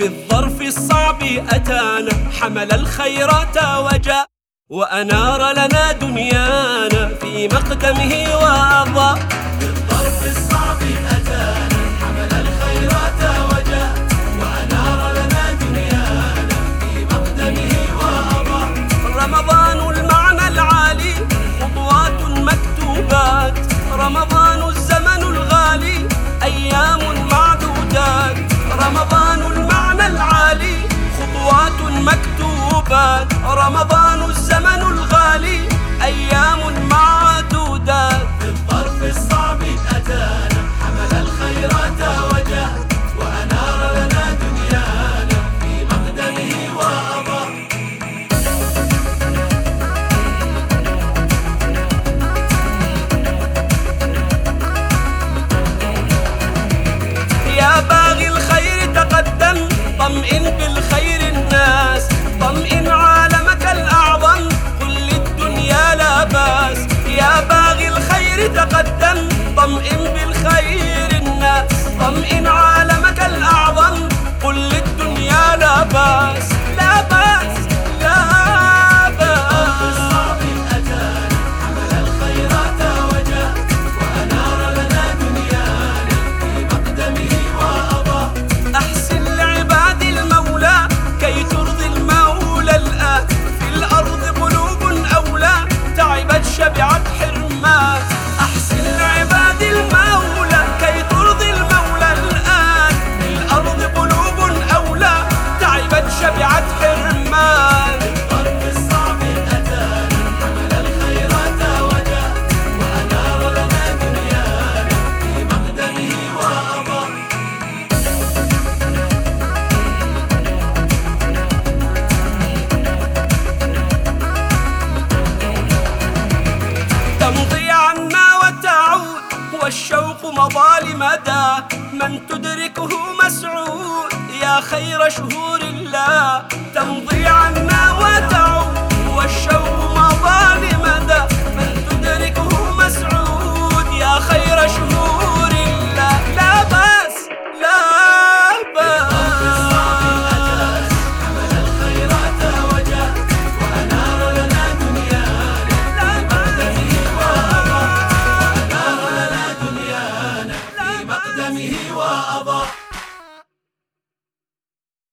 في الظرف الصعب أتانا حمل الخيرات وجاء وأنار لنا دنيانا في مقدمه وأضاء في الظرف الصعب أتانا حمل الخيرات وجاء وأنار لنا دنيانا في مقدمه وأضاء رمضان المعنى العالي خطوات مكتوبات. رمضان الزمن الغالي أيام رمضان والسنة والشوق مضى لمدى من تدركه مسعود يا خير شهور الله. تمضي عنا of